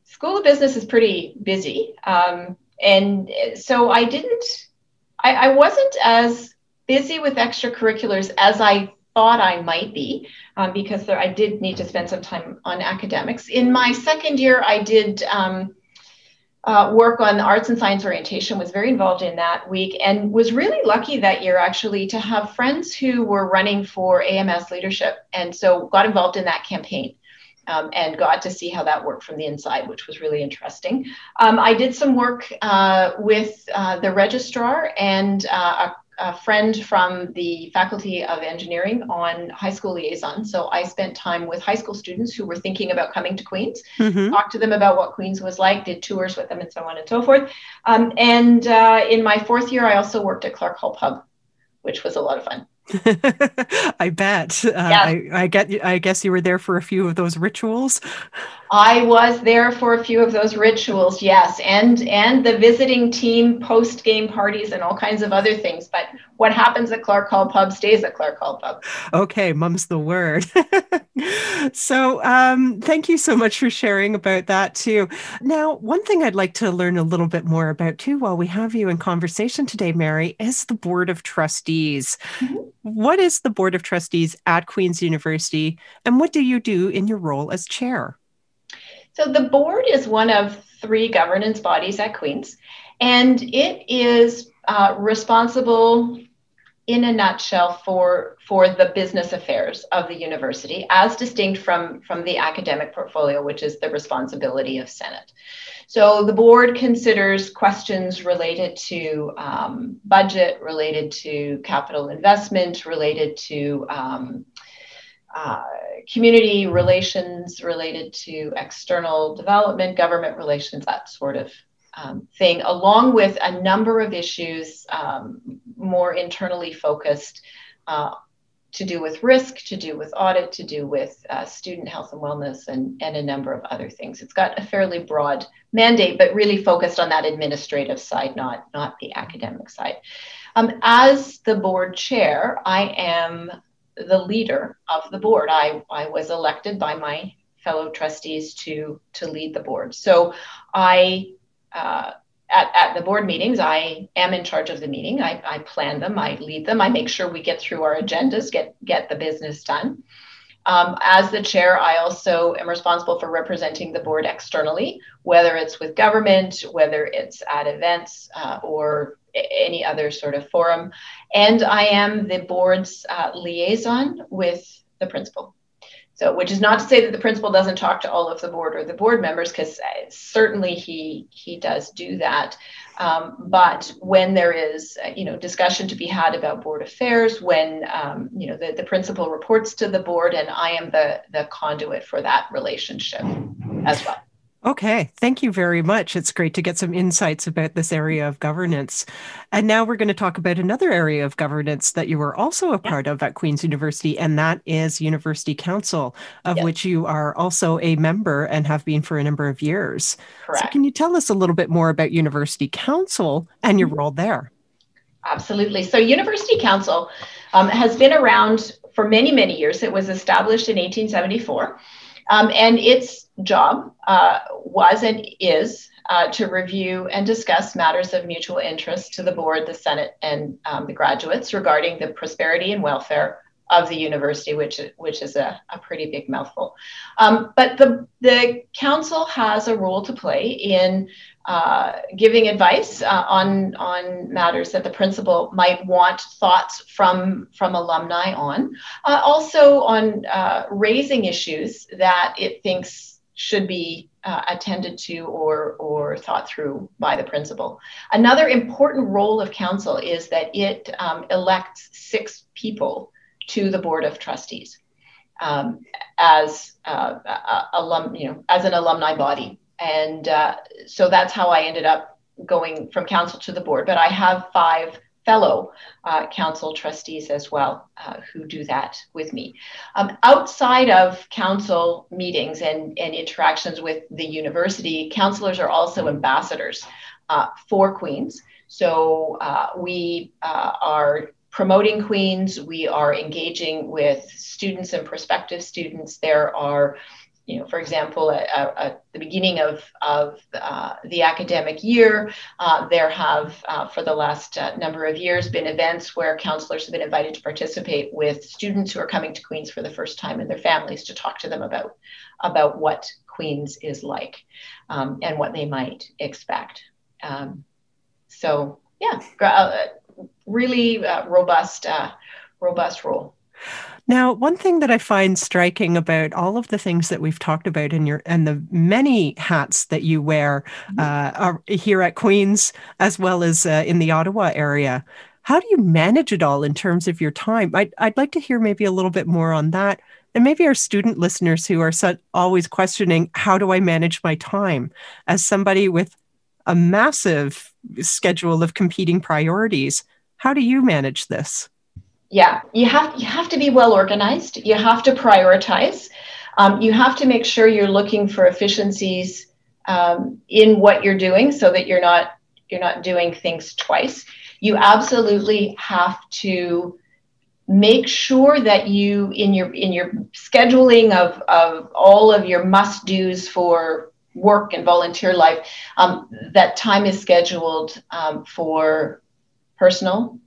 School of Business is pretty busy, um, and so I didn't. I, I wasn't as busy with extracurriculars as I thought I might be, um, because there, I did need to spend some time on academics. In my second year, I did um, uh, work on the arts and science orientation, was very involved in that week, and was really lucky that year actually to have friends who were running for AMS leadership. And so got involved in that campaign. Um, and got to see how that worked from the inside, which was really interesting. Um, I did some work uh, with uh, the registrar and uh, a a friend from the Faculty of Engineering on high school liaison. So I spent time with high school students who were thinking about coming to Queens, mm-hmm. talked to them about what Queens was like, did tours with them, and so on and so forth. Um, and uh, in my fourth year, I also worked at Clark Hall Pub, which was a lot of fun. I bet. Uh, yeah. I, I, get. I guess you were there for a few of those rituals. I was there for a few of those rituals, yes, and and the visiting team post game parties and all kinds of other things. But what happens at Clark Hall Pub stays at Clark Hall Pub. Okay, mum's the word. so, um, thank you so much for sharing about that too. Now, one thing I'd like to learn a little bit more about too while we have you in conversation today, Mary, is the Board of Trustees. Mm-hmm. What is the Board of Trustees at Queen's University, and what do you do in your role as chair? So, the board is one of three governance bodies at Queen's, and it is uh, responsible in a nutshell for for the business affairs of the university as distinct from from the academic portfolio which is the responsibility of senate. So the board considers questions related to um, budget related to capital investment related to um, uh, community relations related to external development government relations that sort of um, thing, along with a number of issues um, more internally focused uh, to do with risk, to do with audit, to do with uh, student health and wellness, and, and a number of other things. It's got a fairly broad mandate, but really focused on that administrative side, not, not the academic side. Um, as the board chair, I am the leader of the board. I, I was elected by my fellow trustees to, to lead the board. So I uh, at, at the board meetings, I am in charge of the meeting. I, I plan them, I lead them, I make sure we get through our agendas, get get the business done. Um, as the chair, I also am responsible for representing the board externally, whether it's with government, whether it's at events, uh, or any other sort of forum. And I am the board's uh, liaison with the principal. So, which is not to say that the principal doesn't talk to all of the board or the board members, because uh, certainly he he does do that. Um, but when there is, uh, you know, discussion to be had about board affairs, when um, you know the, the principal reports to the board, and I am the the conduit for that relationship as well. Okay, thank you very much. It's great to get some insights about this area of governance. And now we're going to talk about another area of governance that you were also a part of at Queen's University, and that is University Council, of yes. which you are also a member and have been for a number of years. Correct. So, can you tell us a little bit more about University Council and your mm-hmm. role there? Absolutely. So, University Council um, has been around for many, many years. It was established in 1874. Um, and its job uh, was and is uh, to review and discuss matters of mutual interest to the board, the Senate, and um, the graduates regarding the prosperity and welfare of the university, which, which is a, a pretty big mouthful. Um, but the, the council has a role to play in uh, giving advice uh, on, on matters that the principal might want thoughts from, from alumni on. Uh, also on uh, raising issues that it thinks should be uh, attended to or, or thought through by the principal. Another important role of council is that it um, elects six people to the board of trustees um, as uh, alum, you know, as an alumni body, and uh, so that's how I ended up going from council to the board. But I have five fellow uh, council trustees as well uh, who do that with me. Um, outside of council meetings and, and interactions with the university, counselors are also ambassadors uh, for Queens. So uh, we uh, are promoting Queens. We are engaging with students and prospective students. There are, you know, for example, at, at the beginning of, of uh, the academic year, uh, there have, uh, for the last uh, number of years, been events where counselors have been invited to participate with students who are coming to Queens for the first time and their families to talk to them about, about what Queens is like um, and what they might expect. Um, so, yeah, uh, really uh, robust, robust role. Now, one thing that I find striking about all of the things that we've talked about in your and the many hats that you wear mm-hmm. uh, here at Queens, as well as uh, in the Ottawa area, how do you manage it all in terms of your time? I'd, I'd like to hear maybe a little bit more on that. And maybe our student listeners who are so, always questioning, how do I manage my time? As somebody with a massive schedule of competing priorities, how do you manage this? Yeah, you have you have to be well organized. You have to prioritize. Um, you have to make sure you're looking for efficiencies um, in what you're doing, so that you're not you're not doing things twice. you absolutely have to make sure that you in your in your scheduling of, of all of your must do's for work and volunteer life um, that time is scheduled um, for personal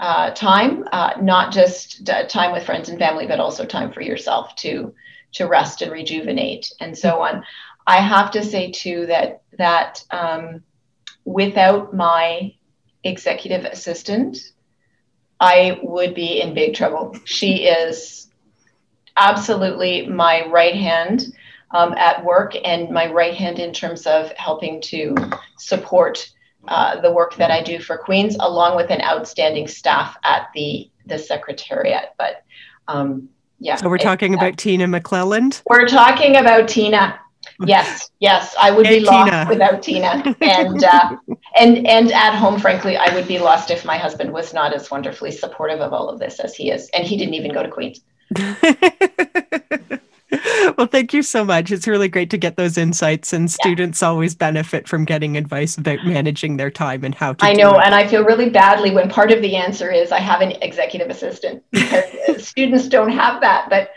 uh, time uh, not just uh, time with friends and family but also time for yourself to to rest and rejuvenate and so on i have to say too that that um, without my executive assistant I would be in big trouble. She is absolutely my right hand um, at work and my right hand in terms of helping to support uh, the work that I do for Queens, along with an outstanding staff at the the secretariat. But um, yeah. So we're talking it, about uh, Tina McClelland. We're talking about Tina. Yes, yes, I would be lost Tina. without Tina, and uh, and and at home, frankly, I would be lost if my husband was not as wonderfully supportive of all of this as he is, and he didn't even go to Queens. well, thank you so much. It's really great to get those insights, and students yeah. always benefit from getting advice about managing their time and how to. I know, and I feel really badly when part of the answer is I have an executive assistant because students don't have that, but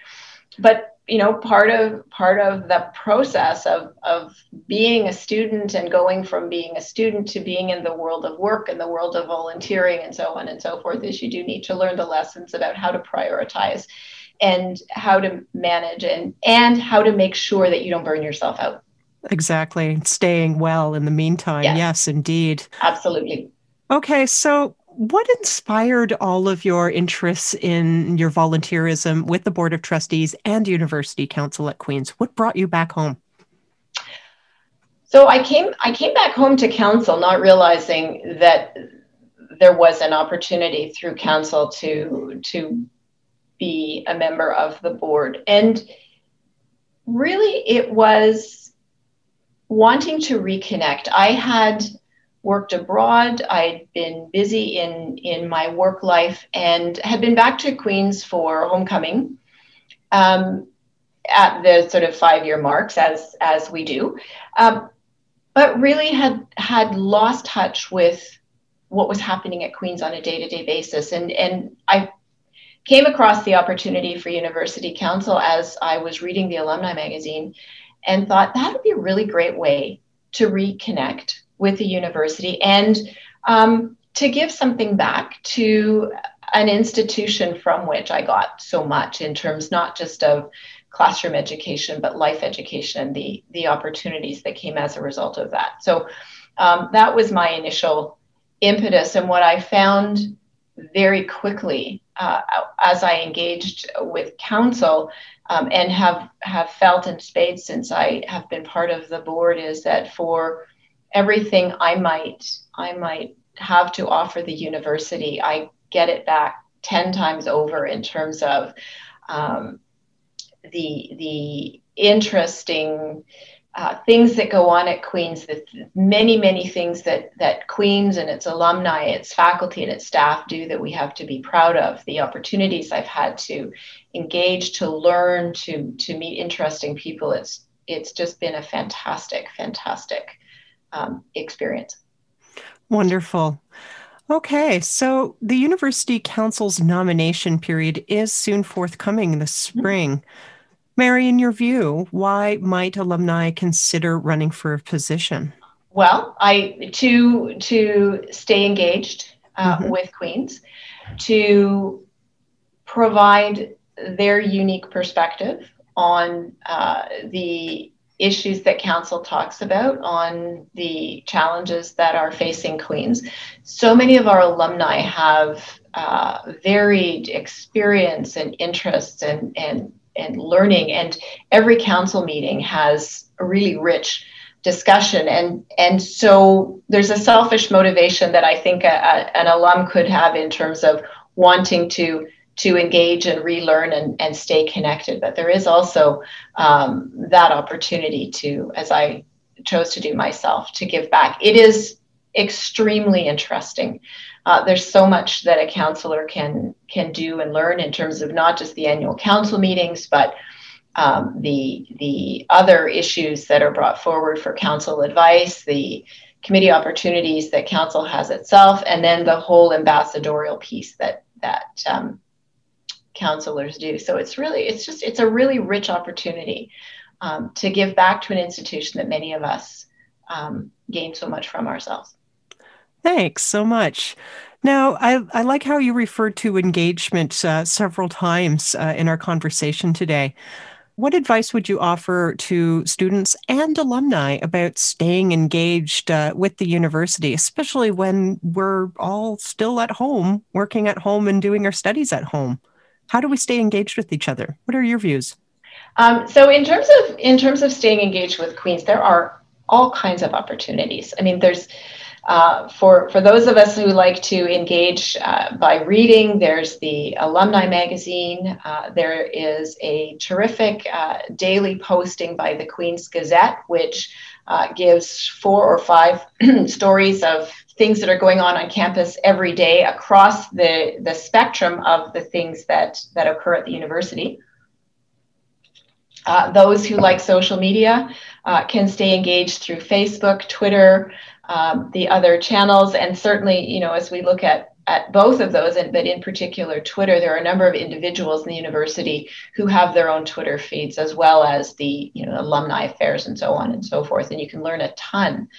but you know part of part of the process of of being a student and going from being a student to being in the world of work and the world of volunteering and so on and so forth is you do need to learn the lessons about how to prioritize and how to manage and and how to make sure that you don't burn yourself out. Exactly. Staying well in the meantime. Yes, yes indeed. Absolutely. Okay so what inspired all of your interests in your volunteerism with the Board of Trustees and University Council at Queen's? What brought you back home? So I came I came back home to council not realizing that there was an opportunity through council to to be a member of the board and really it was wanting to reconnect. I had worked abroad. I'd been busy in in my work life and had been back to Queens for homecoming um, at the sort of five year marks as as we do, um, but really had had lost touch with what was happening at Queens on a day to day basis, and and I came across the opportunity for University Council as I was reading the alumni magazine and thought that would be a really great way to reconnect with the university and um, to give something back to an institution from which I got so much in terms not just of classroom education but life education the the opportunities that came as a result of that. So um, that was my initial impetus, and what I found very quickly uh, as I engaged with council um, and have have felt in spades since I have been part of the board is that for everything I might I might have to offer the university, I get it back ten times over in terms of um, the the interesting uh, things that go on at Queens, the many, many things that, that Queens and its alumni, its faculty, and its staff do that we have to be proud of. The opportunities I've had to engage, to learn, to, to meet interesting people, it's, it's just been a fantastic, fantastic um, experience. Wonderful. Okay, so the University Council's nomination period is soon forthcoming this mm-hmm. spring. Mm-hmm. Mary, in your view, why might alumni consider running for a position? Well, I to to stay engaged uh, mm-hmm. with Queens, to provide their unique perspective on uh, the issues that council talks about on the challenges that are facing Queens. So many of our alumni have uh, varied experience and interests and, and, and learning, and every council meeting has a really rich discussion and and so there's a selfish motivation that i think a, a, an alum could have in terms of wanting to to engage and relearn and, and stay connected. But there is also um, that opportunity to, as I chose to do myself, to give back. It is extremely interesting. Uh, there's so much that a counselor can can do and learn in terms of not just the annual council meetings, but um, the the other issues that are brought forward for council advice, the committee opportunities that council has itself, and then the whole ambassadorial piece that that um, counselors do. So it's really, it's just, it's a really rich opportunity um, to give back to an institution that many of us um, gain so much from ourselves. Thanks so much. Now, I, I like how you referred to engagement uh, several times uh, in our conversation today. What advice would you offer to students and alumni about staying engaged uh, with the university, especially when we're all still at home, working at home and doing our studies at home? How do we stay engaged with each other? What are your views? Um, so, in terms of in terms of staying engaged with Queens, there are all kinds of opportunities. I mean, there's uh, for, for those of us who like to engage uh, by reading, there's the Alumni Magazine. Uh, there is a terrific uh, daily posting by the Queen's Gazette, which uh, gives four or five stories of things that are going on on campus every day across the, the spectrum of the things that, that occur at the university. Uh, those who like social media can stay engaged through Facebook, Twitter, um, the other channels, and certainly, you know, as we look at at both of those, and but in particular Twitter, there are a number of individuals in the university who have their own Twitter feeds, as well as the you know alumni affairs and so on and so forth, and you can learn a ton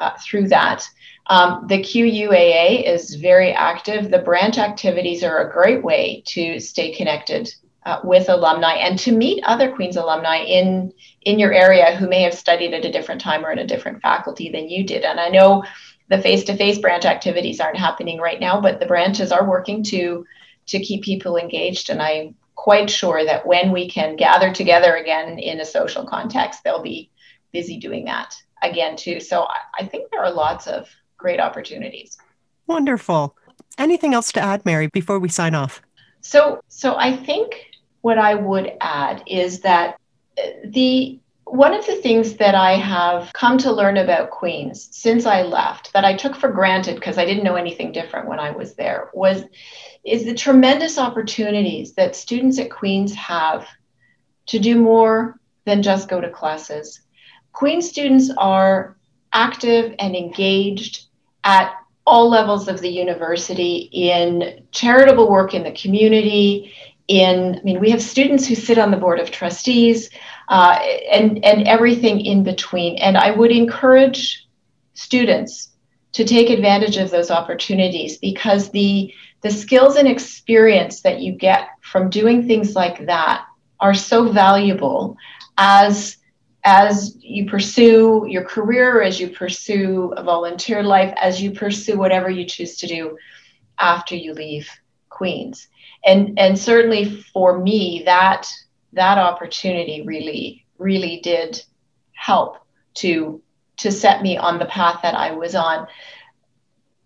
uh, through that. Um, the QUAA is very active. The branch activities are a great way to stay connected uh, with alumni and to meet other Queen's alumni in in your area who may have studied at a different time or in a different faculty than you did. And I know the face-to-face branch activities aren't happening right now, but the branches are working to to keep people engaged. And I'm quite sure that when we can gather together again in a social context, they'll be busy doing that again too. So I, I think there are lots of great opportunities. Wonderful. Anything else to add, Mary, before we sign off? So, so I think what I would add is that uh, the one of the things that I have come to learn about Queens since I left that I took for granted because I didn't know anything different when I was there was is the tremendous opportunities that students at Queens have to do more than just go to classes. Queens students are active and engaged at all levels of the university in charitable work in the community, in, I mean, we have students who sit on the board of trustees uh, and, and everything in between. And I would encourage students to take advantage of those opportunities because the, the skills and experience that you get from doing things like that are so valuable as as you pursue your career, as you pursue a volunteer life, as you pursue whatever you choose to do after you leave Queens and and certainly for me that that opportunity really really did help to to set me on the path that I was on.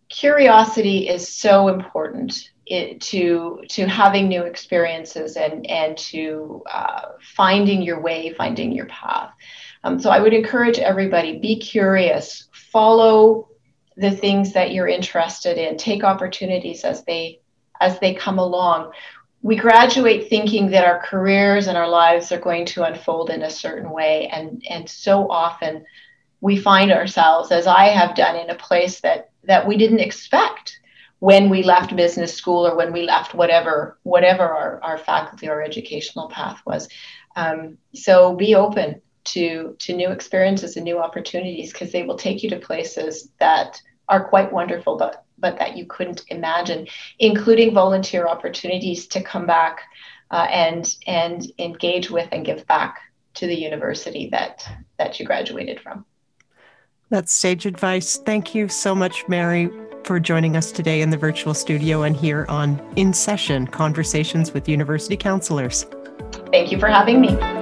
Curiosity is so important it, to to having new experiences and and to uh, finding your way, finding your path. Um, so I would encourage everybody: be curious, follow the things that you're interested in, take opportunities as they as they come along. We graduate thinking that our careers and our lives are going to unfold in a certain way. And, and so often we find ourselves, as I have done, in a place that, that we didn't expect when we left business school or when we left whatever whatever our, our faculty or educational path was. Um, so be open to to new experiences and new opportunities because they will take you to places that are quite wonderful, but but that you couldn't imagine, including volunteer opportunities to come back uh, and and engage with and give back to the university that that you graduated from. That's sage advice. Thank you so much, Mary, for joining us today in the virtual studio and here on In Session Conversations with University Counselors. Thank you for having me.